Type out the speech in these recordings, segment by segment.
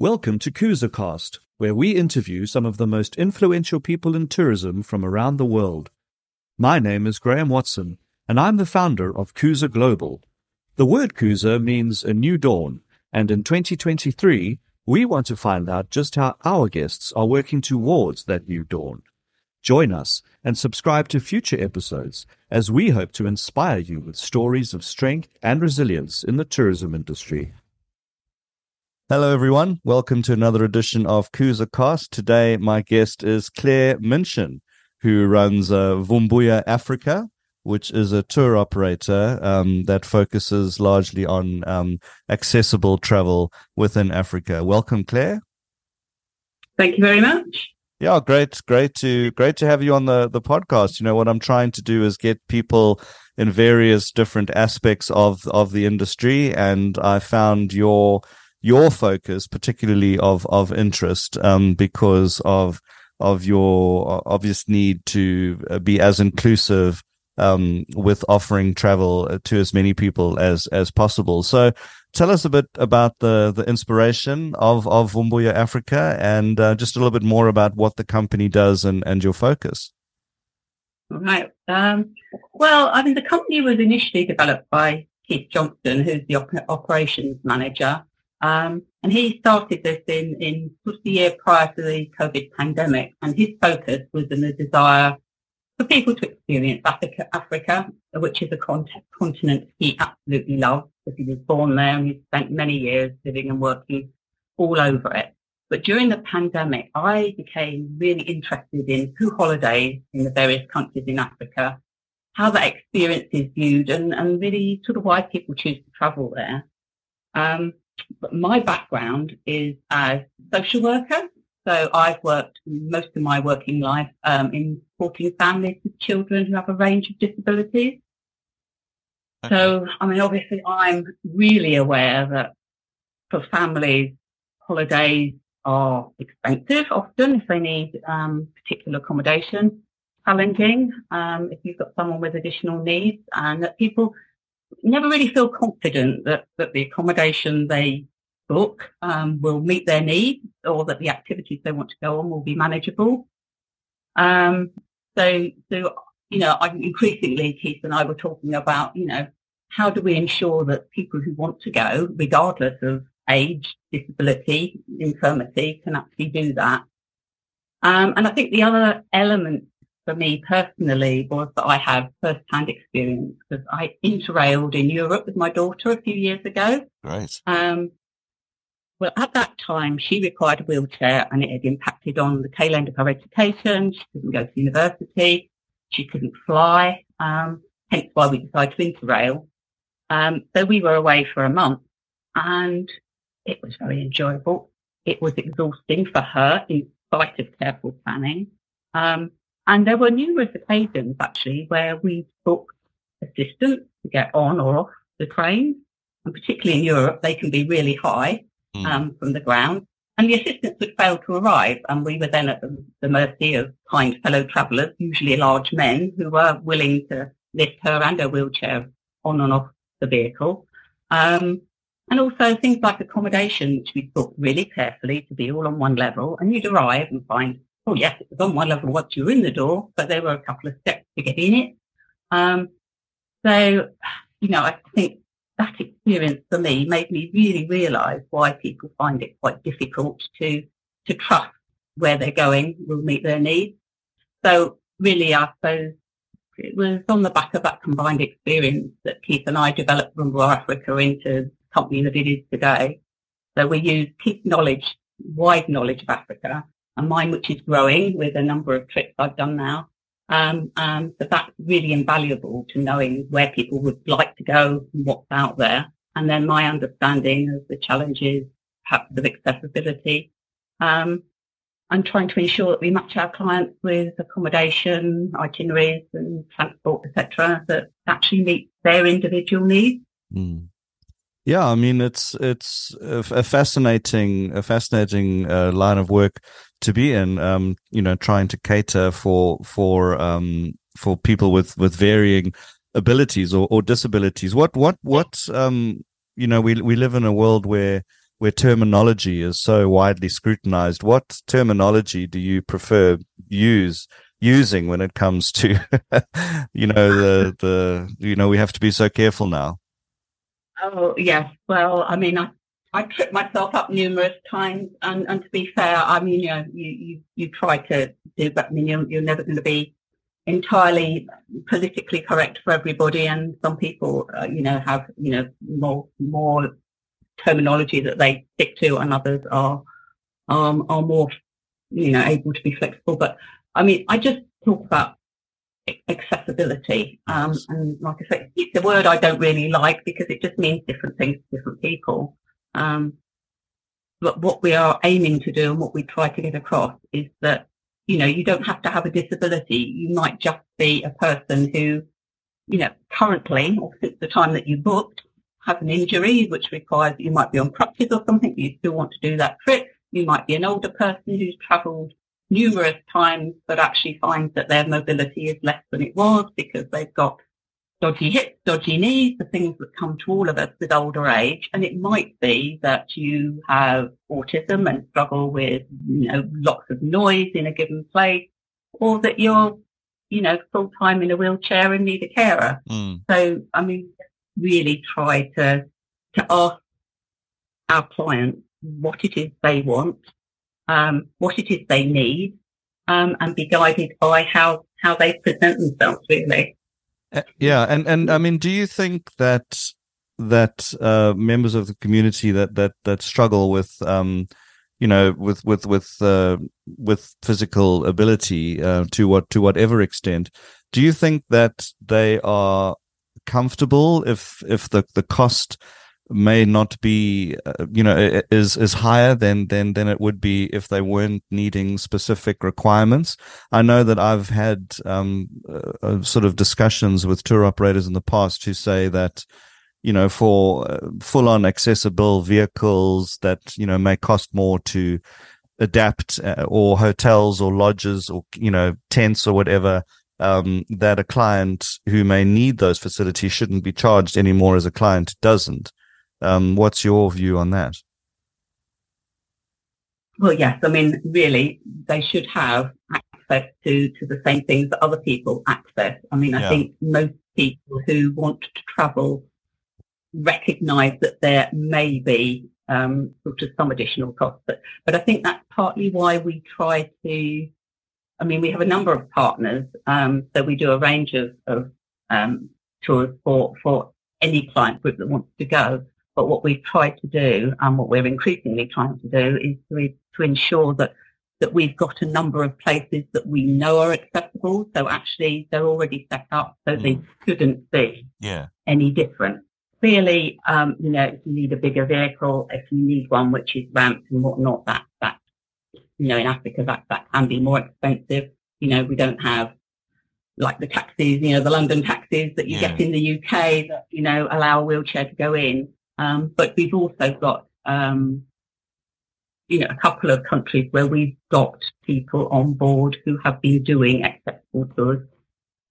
Welcome to KusaCast, where we interview some of the most influential people in tourism from around the world. My name is Graeme Watson, and I'm the founder of Kusa Global. The word Kusa means a new dawn, and in 2023, we want to find out just how our guests are working towards that new dawn. Join us and subscribe to future episodes as we hope to inspire you with stories of strength and resilience in the tourism industry. Hello, everyone. Welcome to another edition of KusaCast. Today, my guest is Claire Minchin, who runs uh, Vumbua Africa, which is a tour operator um, that focuses largely on um, accessible travel within Africa. Welcome, Claire. Thank you very much. Yeah, great, great to great to have you on the the podcast. You know what I'm trying to do is get people in various different aspects of of the industry, and I found your your focus, particularly of of interest, um, because of of your obvious need to uh, be as inclusive um, with offering travel to as many people as as possible. So, tell us a bit about the the inspiration of of Vumbua Africa, and uh, just a little bit more about what the company does and and your focus. Right. Um, well, I mean, the company was initially developed by Keith Johnston, who's the op- operations manager, um, and he started this in, in just the year prior to the COVID pandemic. And his focus was in the desire for people to experience Africa, Africa which is a continent he absolutely loves because he was born there and he spent many years living and working all over it. But during the pandemic, I became really interested in who holidays in the various countries in Africa, how that experience is viewed and, and really sort of why people choose to travel there. Um, but my background is as a social worker. So I've worked most of my working life um, in supporting families with children who have a range of disabilities. Okay. So, I mean, obviously I'm really aware that for families, holidays are expensive often if they need um, particular accommodation, challenging um, if you've got someone with additional needs and that people never really feel confident that, that the accommodation they book um, will meet their needs or that the activities they want to go on will be manageable. Um, so, so, you know, I, increasingly Keith and I were talking about, you know, how do we ensure that people who want to go, regardless of age, disability, infirmity, can actually do that? Um, and I think the other element for me personally was that I have first-hand experience because I interrailed in Europe with my daughter a few years ago. Right. Um, well, at that time, she required a wheelchair and it had impacted on the tail end of her education. She couldn't go to university. She couldn't fly. Um, hence why we decided to interrail. Um, so we were away for a month and it was very enjoyable. It was exhausting for her in spite of careful planning. Um, and there were numerous occasions actually where we booked assistance to get on or off the train. And particularly in Europe, they can be really high mm. um, from the ground. And the assistance would fail to arrive. And we were then at the, the mercy of kind fellow travellers, usually large men, who were willing to lift her and her wheelchair on and off the vehicle. Um, and also things like accommodation, which we booked really carefully to be all on one level. And you'd arrive and find oh yes, it was on one level once you in the door, but there were a couple of steps to get in it. Um, so, you know, I think that experience for me made me really realise why people find it quite difficult to to trust where they're going will meet their needs. So really, I suppose it was on the back of that combined experience that Keith and I developed Vumbua Africa into the company that it is today. So we use Keith's knowledge, wide knowledge of Africa, and mine, which is growing with a number of trips I've done now. Um, um, but that's really invaluable to knowing where people would like to go and what's out there. And then my understanding of the challenges, perhaps of accessibility. Um, I'm trying to ensure that we match our clients with accommodation, itineraries and transport, etc., that actually meet their individual needs. Mm. Yeah, I mean it's it's a fascinating a fascinating uh, line of work to be in. Um, you know, trying to cater for for um, for people with with varying abilities or, or disabilities. What what what um, you know we we live in a world where where terminology is so widely scrutinized. What terminology do you prefer use using when it comes to, you know, the the you know we have to be so careful now. Oh yes, well, I mean, I I tripped myself up numerous times, and, and to be fair, I mean, you know, you you, you try to do, but I mean, you're, you're never going to be entirely politically correct for everybody, and some people, uh, you know, have you know more more terminology that they stick to, and others are um, are more, you know, able to be flexible. But I mean, I just talk about accessibility, um, and like I say, it's a word I don't really like because it just means different things to different people. Um, but what we are aiming to do and what we try to get across is that, you know, you don't have to have a disability. You might just be a person who, you know, currently or since the time that you booked has an injury which requires that you might be on crutches or something, you still want to do that trip. You might be an older person who's travelled numerous times but actually finds that their mobility is less than it was because they've got dodgy hips, dodgy knees, the things that come to all of us with older age. And it might be that you have autism and struggle with, you know, lots of noise in a given place, or that you're, you know, full time in a wheelchair and need a carer. Mm. So, I mean, really try to, to ask our clients what it is they want, um, what it is they need, um, and be guided by how, how they present themselves really. Uh, yeah, and and I mean, do you think that that uh, members of the community that that that struggle with um, you know with with with uh, with physical ability uh, to what to whatever extent, do you think that they are comfortable if if the the cost may not be uh, you know is is higher than than than it would be if they weren't needing specific requirements. I know that i've had um, uh, uh sort of discussions with tour operators in the past who say that you know for uh, full on accessible vehicles that you know may cost more to adapt uh, or hotels or lodges or you know tents or whatever um, that a client who may need those facilities shouldn't be charged anymore as a client doesn't um, what's your view on that? Well, yes. I mean, really, they should have access to, to the same things that other people access. I mean, I yeah. think most people who want to travel recognize that there may be um, sort of some additional costs. But, but I think that's partly why we try to, I mean, we have a number of partners. Um, so we do a range of, of um, tours for, for any client group that wants to go. But what we've tried to do and what we're increasingly trying to do is to, to ensure that that we've got a number of places that we know are accessible. So actually they're already set up so mm. they couldn't be yeah. any different. Clearly, um, you know, if you need a bigger vehicle, if you need one which is ramped and whatnot, that, that, you know, in Africa, that, that can be more expensive. You know, we don't have like the taxis, you know, the London taxis that you yeah. get in the UK that, you know, allow a wheelchair to go in. Um, but we've also got, um, you know, a couple of countries where we've got people on board who have been doing accessible tours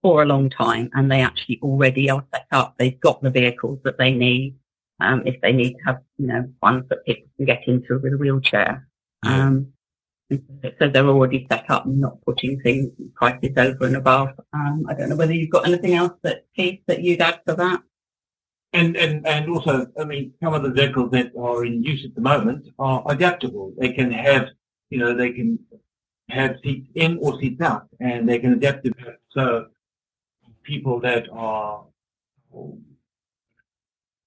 for a long time and they actually already are set up. They've got the vehicles that they need. Um, if they need to have, you know, ones that people can get into with a wheelchair. Um, so they're already set up and not putting things prices over and above. Um, I don't know whether you've got anything else that Keith that you'd add for that. And, and, and also, I mean, some of the vehicles that are in use at the moment are adaptable. They can have, you know, they can have seats in or seats out and they can adapt to that. So people that are,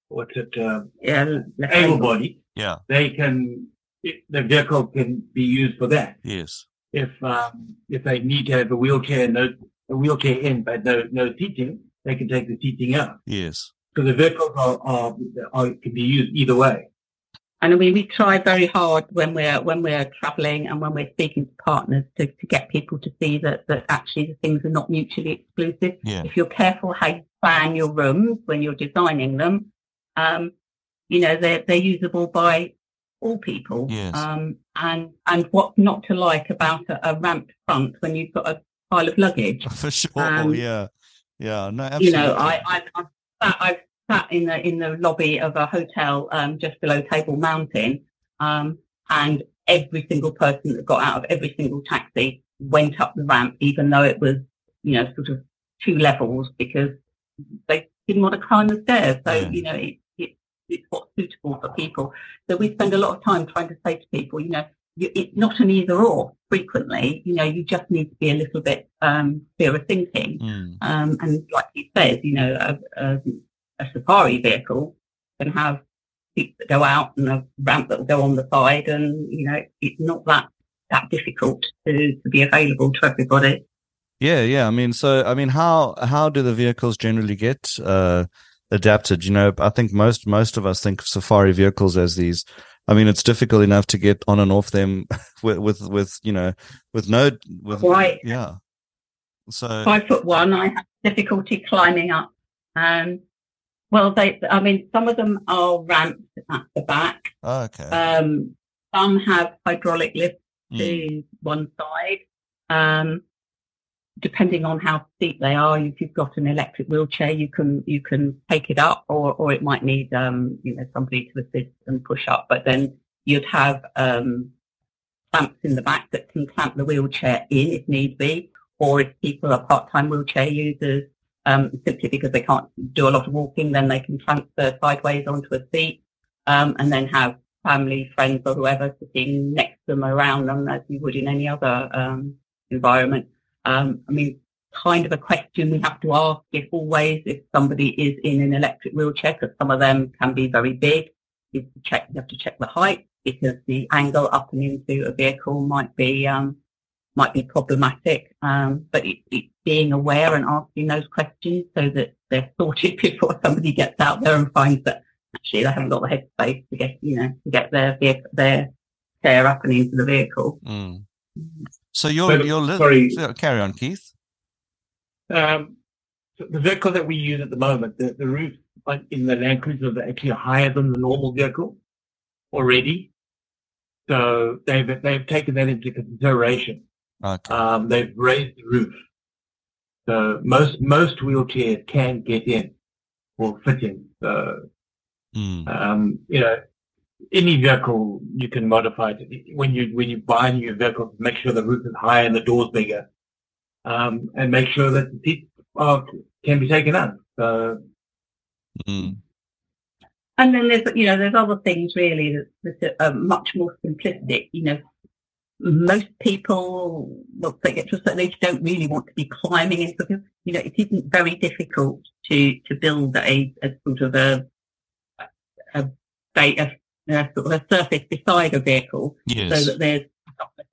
what's it, uh, yeah, able-bodied, yeah, they can, the vehicle can be used for that. Yes. If, um, if they need to have a wheelchair, no, a wheelchair in, but no, no seating, they can take the seating out. Yes. So the vehicles are, are, are can be used either way. And I mean, we try very hard when we're when we're travelling and when we're speaking to partners to, to get people to see that that actually the things are not mutually exclusive. Yeah. If you're careful how you plan your rooms when you're designing them, um, you know they're they're usable by all people. Yes. Um, and and what's not to like about a, a ramped front when you've got a pile of luggage? For sure. Um, yeah. Yeah. No. Absolutely. You know, I, I I've sat, I've sat in the in the lobby of a hotel um, just below Table Mountain, Um, and every single person that got out of every single taxi went up the ramp, even though it was, you know, sort of two levels because they didn't want to climb the stairs. So, Yeah. you know, it, it, it's what's suitable for people. So we spend a lot of time trying to say to people, you know, you, it's not an either or frequently, you know, you just need to be a little bit, um, clearer thinking. Mm. Um, and like you said, you know, a, a, a safari vehicle can have seats that go out and a ramp that will go on the side, and you know, it's not that that difficult to, to be available to everybody. Yeah, yeah. I mean, so I mean, how how do the vehicles generally get uh, adapted? You know, I think most most of us think of safari vehicles as these. I mean, it's difficult enough to get on and off them with with, with you know with no with Quite. yeah. So Five foot one, I have difficulty climbing up. Um, well, they, I mean, some of them are ramped at the back. oh, okay. Um, some have hydraulic lifts Mm. to one side. Um, depending on how steep they are, if you've got an electric wheelchair, you can you can take it up, or or it might need um, you know somebody to assist and push up. But then you'd have um, clamps in the back that can clamp the wheelchair in if need be, or if people are part-time wheelchair users, um, simply because they can't do a lot of walking, then they can transfer sideways onto a seat, um, and then have family, friends, or whoever sitting next to them, around them, as you would in any other um, environment. Um, I mean, kind of a question we have to ask if always if somebody is in an electric wheelchair, because some of them can be very big. You have to check, you have to check the height because the angle up and into a vehicle might be um, might be problematic. Um, but it, it, being aware and asking those questions so that they're sorted before somebody gets out there and finds that actually they haven't got the headspace to get you know to get their vehicle, their chair up and into the vehicle. Mm. So your So, your li- sorry. so carry on, Keith. Um, the vehicle that we use at the moment, the, the roof in the Land are actually higher than the normal vehicle already. So they've they've taken that into consideration. Okay. Um, they've raised the roof. So most most wheelchairs can get in or fit in. So Mm. um, you know, any vehicle you can modify it. When you when you buy a new vehicle, make sure the roof is higher and the doors bigger, um, and make sure that the seats are, can be taken up. So Mm. And then there's, you know, there's other things really that, that are much more simplistic. You know, most people, well, they get to a certain age, don't really want to be climbing into it. You know, it isn't very difficult to, to build a, a sort of a, a, a, a, sort of a surface beside a vehicle Yes. so that there's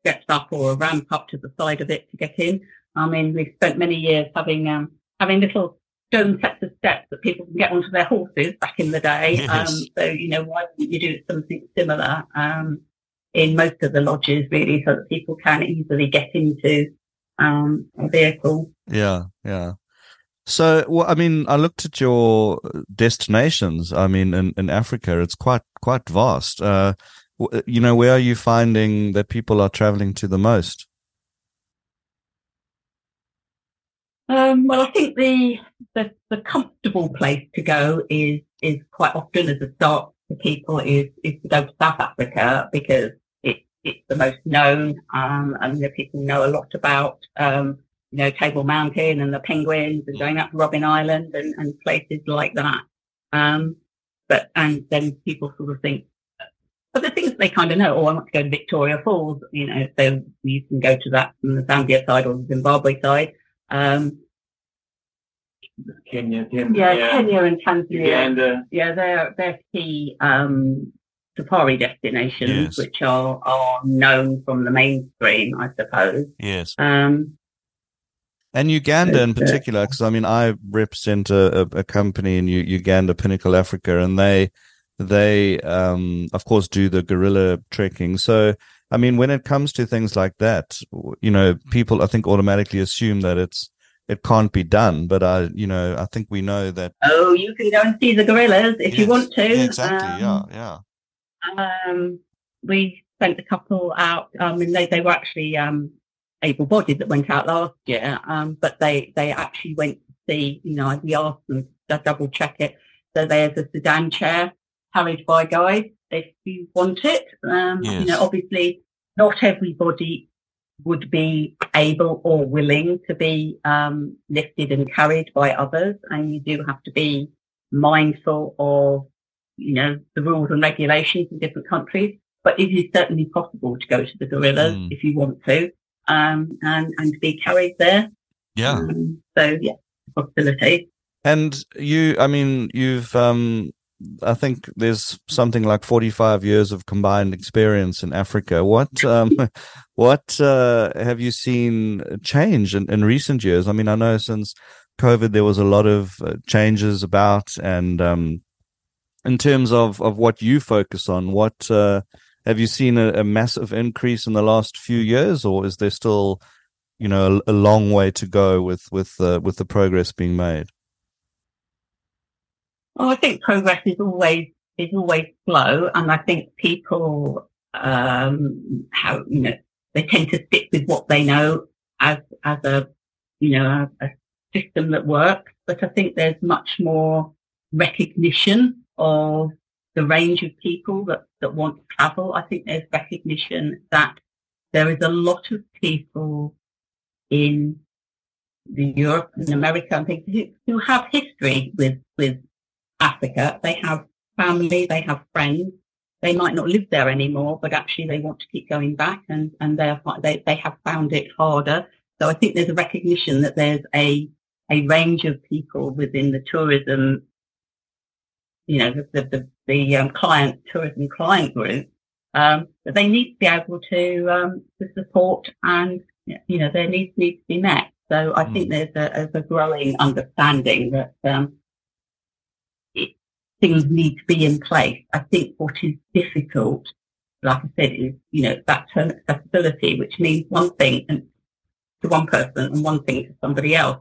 steps up or a ramp up to the side of it to get in. I mean, we've spent many years having um, having little stone sets of steps that people can get onto their horses back in the day. Yes. Um, so you know, why wouldn't you do something similar um, in most of the lodges, really, so that people can easily get into um, a vehicle. Yeah, yeah. So, well, I mean, I looked at your destinations. I mean, in, in Africa, it's quite quite vast. Uh, you know, where are you finding that people are traveling to the most? Um, well, I think the, the the comfortable place to go is is quite often as a start for people is is to go to South Africa because it it's the most known um, and the people know a lot about um, you know Table Mountain and the penguins and going up to Robben Island and, and places like that. Um, but and then people sort of think. But the things they kind of know, oh, I want to go to Victoria Falls, you know, so you can go to that from the Zambia side or the Zimbabwe side. Um, Kenya, Kenya, yeah, Kenya and Tanzania. Uganda. Yeah, they're they're key um, safari destinations, Yes. which are are known from the mainstream, I suppose. Yes. Um, And Uganda in particular, because I mean, I represent a, a, company in U- Uganda, Pinnacle Africa, and they, they, um, of course, do the gorilla trekking. So, I mean, when it comes to things like that, you know, people, I think, automatically assume that it's, it can't be done. But I, you know, I think we know that. oh, you can go and see the gorillas if you want to. Yeah, exactly. Um, yeah. Yeah. Um, we sent a couple out. I mean, they, they were actually um, able-bodied that went out last year, um, but they, they actually went to see, you know, we asked them to double check it. So there's a sedan chair carried by guys if you want it. Um, Yes. You know, obviously, not everybody would be able or willing to be um, lifted and carried by others, and you do have to be mindful of, you know, the rules and regulations in different countries. But it is certainly possible to go to the gorillas Mm. if you want to, um, and and be carried there. Yeah. Um, so yeah, possibility. And you, I mean, you've, um, I think there's something like 45 years of combined experience in Africa. What, um, what, uh, have you seen change in, in recent years? I mean, I know since COVID, there was a lot of uh, changes about and, um, in terms of, of what you focus on, what, uh, have you seen a, a massive increase in the last few years or is there still, you know, a, a long way to go with, with, uh, with the progress being made? Well, I think progress is always is always slow, and I think people um how you know they tend to stick with what they know as as a you know a, a system that works. But I think there's much more recognition of the range of people that that want to travel. I think there's recognition that there is a lot of people in the Europe and America and things who, who have history with with Africa. They have family, they have friends. They might not live there anymore, but actually they want to keep going back and, and they're, they, they have found it harder. So I think there's a recognition that there's a, a range of people within the tourism, you know, the, the, the, the um, client, tourism client group, um, that they need to be able to, um, to support and, you know, their needs need to be met. So I think there's a, there's a growing understanding that, um, things need to be in place. I think what is difficult, like I said, is, you know, that term accessibility, which means one thing and to one person and one thing to somebody else.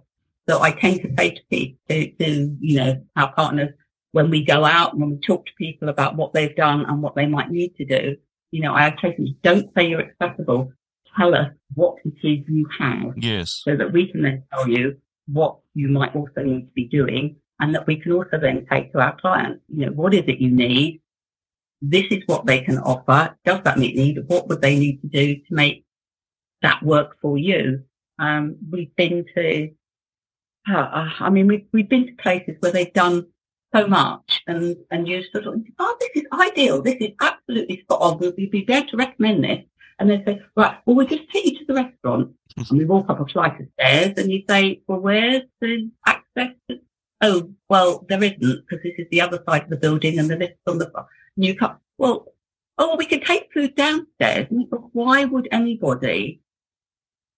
So I tend to say to people, to, to, you know, our partners, when we go out and when we talk to people about what they've done and what they might need to do, you know, I them, don't say you're accessible. Tell us what it is you have Yes. so that we can then tell you what you might also need to be doing and that we can also then take to our clients, you know, what is it you need? This is what they can offer. Does that meet need? What would they need to do to make that work for you? Um, we've been to, uh, I mean, we've, we've been to places where they've done so much and, and you sort of, oh, this is ideal. This is absolutely spot on. We'll be be able to recommend this. And they say, right, well, we'll just take you to the restaurant mm-hmm. and we walk up a flight of stairs and you say, well, where's the access oh, well, there isn't because this is the other side of the building and the lift's on the new car. Well, oh, we can take food downstairs. And thought, why would anybody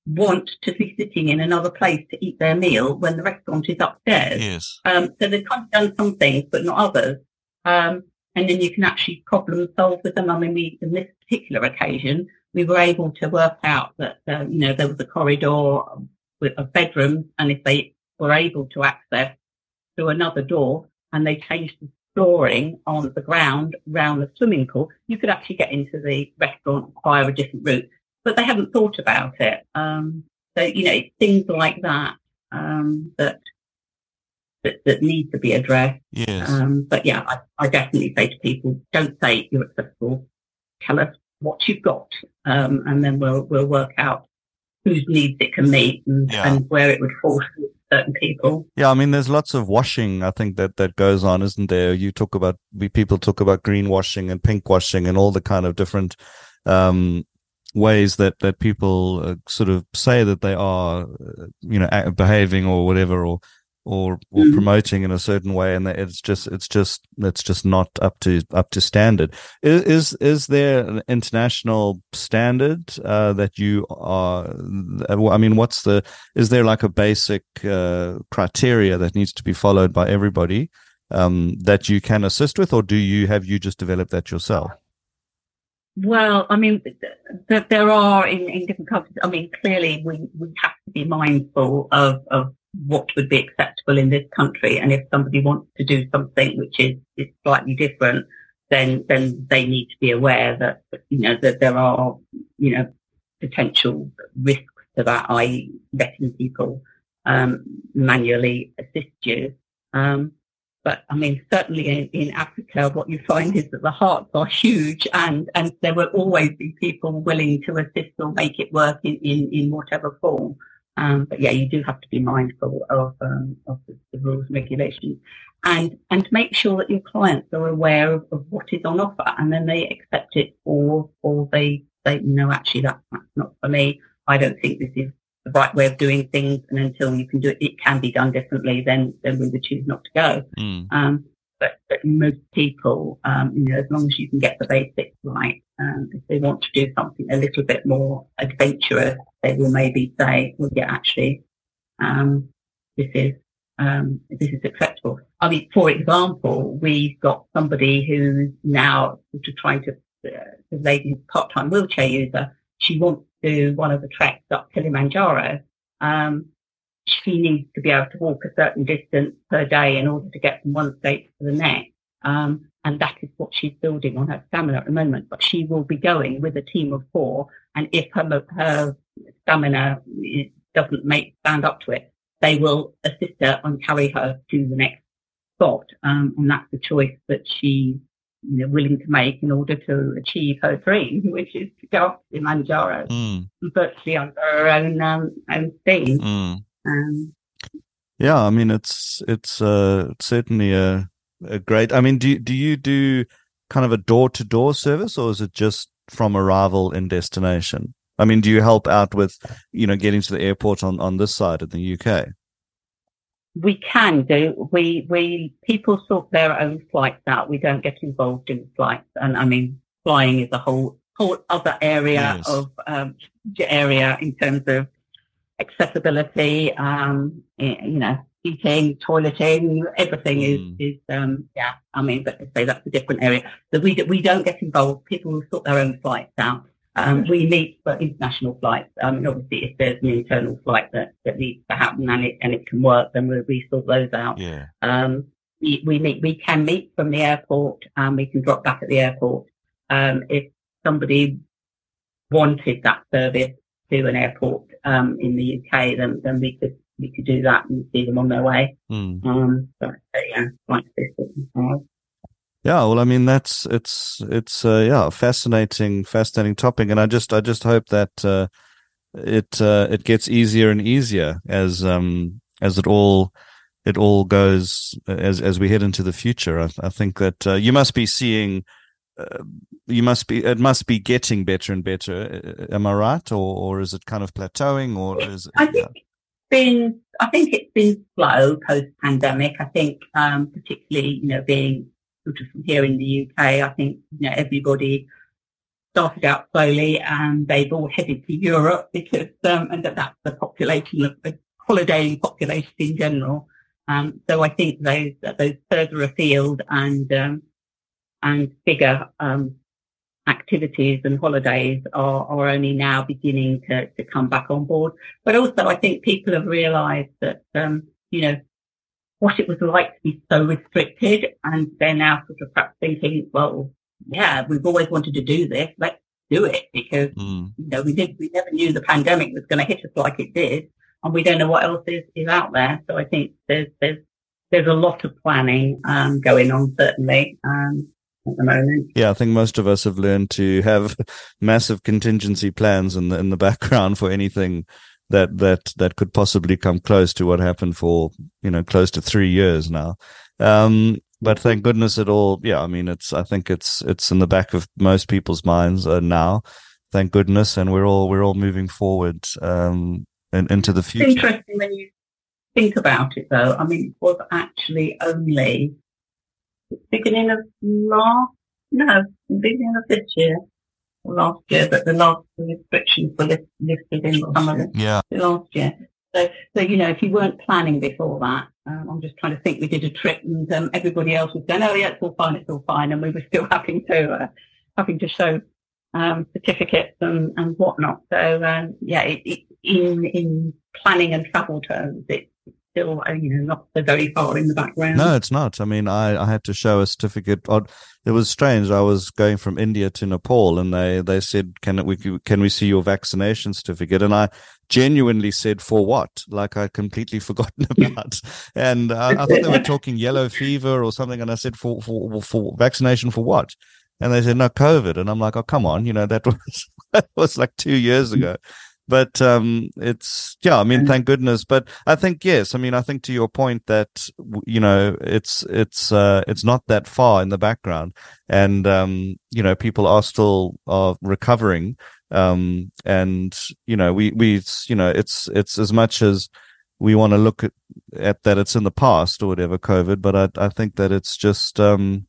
want to be sitting in another place to eat their meal when the restaurant is upstairs? Yes. Um, so they've kind of done some things, but not others. Um, and then you can actually problem solve with them. I mean, we, in this particular occasion, we were able to work out that, uh, you know, there was a corridor with a bedroom and if they were able to access through another door and they changed the flooring on the ground around the swimming pool, you could actually get into the restaurant via a different route. But they haven't thought about it. Um, so, you know, things like that, um, that, that, that need to be addressed. Yes. Um, but yeah, I, I definitely say to people, don't say you're accessible. Tell us what you've got. Um, and then we'll, we'll work out whose needs it can meet and, Yeah. and where it would fall certain people. Yeah, I mean, there's lots of washing. I think that that goes on, isn't there? You talk about we people talk about greenwashing and pink washing and all the kind of different um, ways that that people uh, sort of say that they are, uh, you know, behaving or whatever, or or, or Mhm. promoting in a certain way, and that it's just it's just it's just not up to up to standard. Is is, is there an international standard uh, that you are? I mean, what's the is there like a basic uh, criteria that needs to be followed by everybody um, that you can assist with, or do you have you just developed that yourself? Well, I mean, th- th- there are in, in different countries. I mean, clearly we, we have to be mindful of, of what would be acceptable in this country. And if somebody wants to do something which is, is slightly different, then, then they need to be aware that, you know, that there are, you know, potential risks to that, i.e. letting people, um, manually assist you. Um, but I mean, certainly in, in, Africa, what you find is that the hearts are huge and, and there will always be people willing to assist or make it work in, in, in whatever form. Um, but yeah, you do have to be mindful of, um, of the, the, rules and regulations and, and make sure that your clients are aware of, of, what is on offer and then they accept it or, or they say, no, actually that, that's not for me. I don't think this is the right way of doing things. And until you can do it, it can be done differently, then, then we would choose not to go. Mm. Um, but, but most people, um, you know, as long as you can get the basics right, um, if they want to do something a little bit more adventurous, they will maybe say, well, yeah, actually, um, this is, um, this is acceptable. I mean, for example, we've got somebody who's now sort of trying to, uh, the lady's part-time wheelchair user. She wants do one of the treks up Kilimanjaro. Um, she needs to be able to walk a certain distance per day in order to get from one state to the next. Um, and that is what she's building on her stamina at the moment. But she will be going with a team of four. And if her, her stamina doesn't make stand up to it, they will assist her and carry her to the next spot. Um, and that's the choice that she's you know, willing to make in order to achieve her dream, which is to go up to Manjaro, mm. virtually under her own um, own steam. Mm. Um, yeah, I mean it's it's uh, certainly a, a great. I mean, do do you do kind of a door to door service, or is it just from arrival in destination? I mean, do you help out with you know getting to the airport on on this side of the UK? We can do. We we people sort their own flights out. We don't get involved in flights, and I mean, flying is a whole whole other area yes. of um, area in terms of accessibility, um, you know, heating, toileting, everything is, mm. is, um, yeah, I mean, but say that's a different area. So we, we don't get involved. People will sort their own flights out. Um, we meet for international flights. I mean, obviously, if there's an internal flight that, that needs to happen and it, and it can work, then we, we sort those out. Yeah. Um, we, we meet, we can meet from the airport and we can drop back at the airport. Um, if somebody wanted that service to an airport, um, in the UK, then, then we could, we could do that and see them on their way. Mm. Um, but, yeah, like this. Yeah, well, I mean, that's it's it's uh, yeah, fascinating, fascinating topic, and I just I just hope that uh, it uh, it gets easier and easier as um as it all it all goes as as we head into the future. I, I think that uh, you must be seeing uh, you must be it must be getting better and better. Am I right, or or is it kind of plateauing, or is it, I think yeah. it's been I think it's been slow post pandemic. I think um, particularly you know being sort of from here in the UK, I think you know everybody started out slowly and they've all headed to Europe because um, and that that's the population of the holidaying population in general. Um, so I think those those further afield and um, and bigger um, activities and holidays are, are only now beginning to, to come back on board. But also, I think people have realised that um, you know what it was like to be so restricted, and they're now sort of perhaps thinking, well, yeah, we've always wanted to do this. Let's do it because mm. you know we did we never knew the pandemic was going to hit us like it did, and we don't know what else is, is out there. So I think there's there's there's a lot of planning um, going on certainly. Um, at the moment. Yeah, I think most of us have learned to have massive contingency plans in the in the background for anything that that that could possibly come close to what happened for you know close to three years now. Um, but thank goodness it all. Yeah, I mean, it's I think it's it's in the back of most people's minds uh, now. Thank goodness, and we're all we're all moving forward um, and into the future. It's interesting when you think about it, though. I mean, it was actually only beginning of last, no, beginning of this year, last year, but the last restrictions were lifted in the summer yeah. last year. So, so, you know, if you weren't planning before that, um, I'm just trying to think we did a trip and um, everybody else was going, oh yeah, it's all fine, it's all fine. And we were still having to, uh, having to show, um, certificates and, and whatnot. So, um, yeah, it, it, in, in planning and travel terms, it, still, uh, you know, not so very far in the background. No, it's not. I mean, I, I had to show a certificate. It was strange. I was going from India to Nepal, and they, they said, "Can we can we see your vaccination certificate?" And I genuinely said, "For what?" Like I completely forgotten about. and uh, I thought they were talking yellow fever or something, and I said, "For for for vaccination for what?" And they said, "No, COVID." And I'm like, "Oh, come on! You know that was that was like two years ago." But um, it's yeah. I mean, thank goodness. But I think yes. I mean, I think to your point that you know it's it's uh, it's not that far in the background, and um, you know people are still are recovering. Um, and you know we we you know it's it's as much as we want to look at, at that it's in the past or whatever COVID, but I I think that it's just um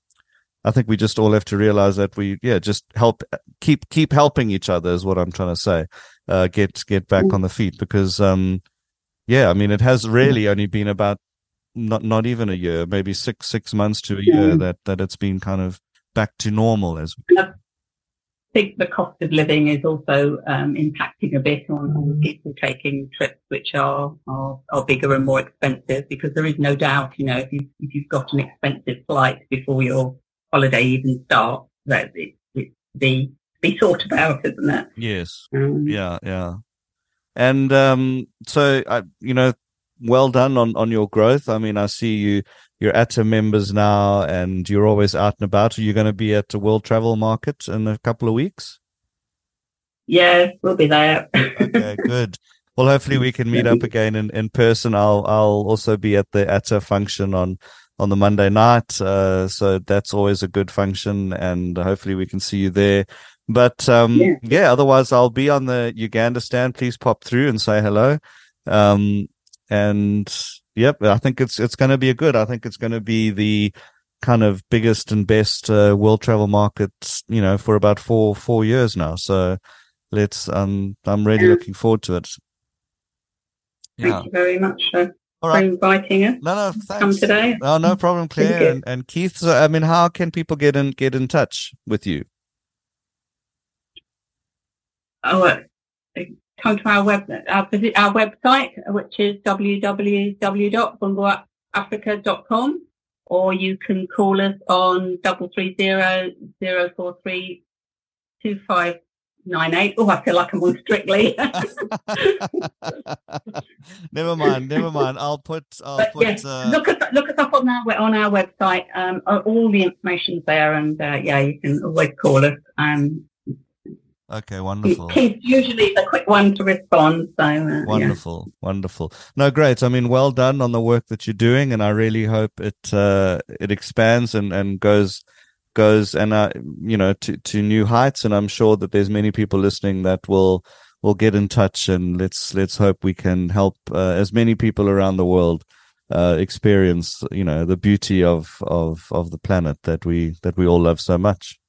I think we just all have to realize that we, yeah, just help keep keep helping each other is what I'm trying to say. Uh, get get back mm. on the feet because, um, yeah, I mean, it has really only been about not not even a year, maybe six six months to a year that that it's been kind of back to normal as. well. I think the cost of living is also um, impacting a bit on, on mm. people taking trips which are, are are bigger and more expensive because there is no doubt, you know, if you if you've got an expensive flight before you're holiday even starts, that it, it be be thought about, isn't it? Yes. Um, yeah, yeah. And um, so, I, you know, well done on on your growth. I mean, I see you you're ATTA members now, and you're always out and about. Are you going to be at the World Travel Market in a couple of weeks? Yeah, we'll be there. okay, good. Well, hopefully we can meet up again in, in person. I'll I'll also be at the ATTA function on on the Monday night. Uh, so that's always a good function, and hopefully we can see you there. But um, yeah. yeah. otherwise I'll be on the Uganda stand. Please pop through and say hello. Um, and yep, I think it's it's going to be a good. I think it's going to be the kind of biggest and best uh, world travel market, you know, for about four four years now. So let's. Um, I'm really yeah. looking forward to it. Thank you very much. Sir. All right. for inviting us. No, no, thanks. Come today. Oh, no problem, Claire and, and, Keith. So, I mean, how can people get in get in touch with you? Oh, uh, come to our web, our visit our website, which is www.bungoafrica.com, or you can call us on double three zero zero four three two five nine eight. Oh, I feel like I'm on Strictly. never mind, never mind. I'll put. I'll but put. Yeah, uh... Look us look us up on our on our website. Um, all the information's there, and uh, yeah, you can always call us. Um, Okay, wonderful. He's usually the quick one to respond. So uh, wonderful, yeah. wonderful. No, great. I mean, well done on the work that you're doing, and I really hope it uh, it expands and and goes goes and uh, you know to to new heights. And i'm sure that there's many people listening that will will get in touch and let's let's hope we can help uh, as many people around the world uh, experience you know the beauty of of of the planet that we that we all love so much.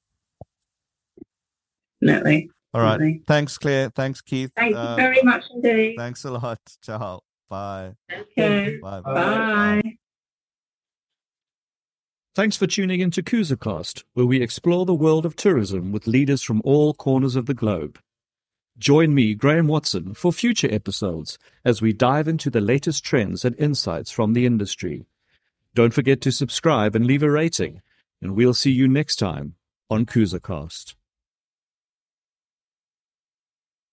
Definitely all right. Definitely. thanks claire. Thanks keith. Thank you uh, very much indeed. thanks a lot. Ciao. Bye. Okay. Bye bye, bye. bye. Thanks for tuning in to KusaCast, where we explore the world of tourism with leaders from all corners of the globe. Join me, Graeme Watson, for future episodes as we dive into the latest trends and insights from the industry. Don't forget to subscribe and leave a rating, and we'll see you next time on KusaCast.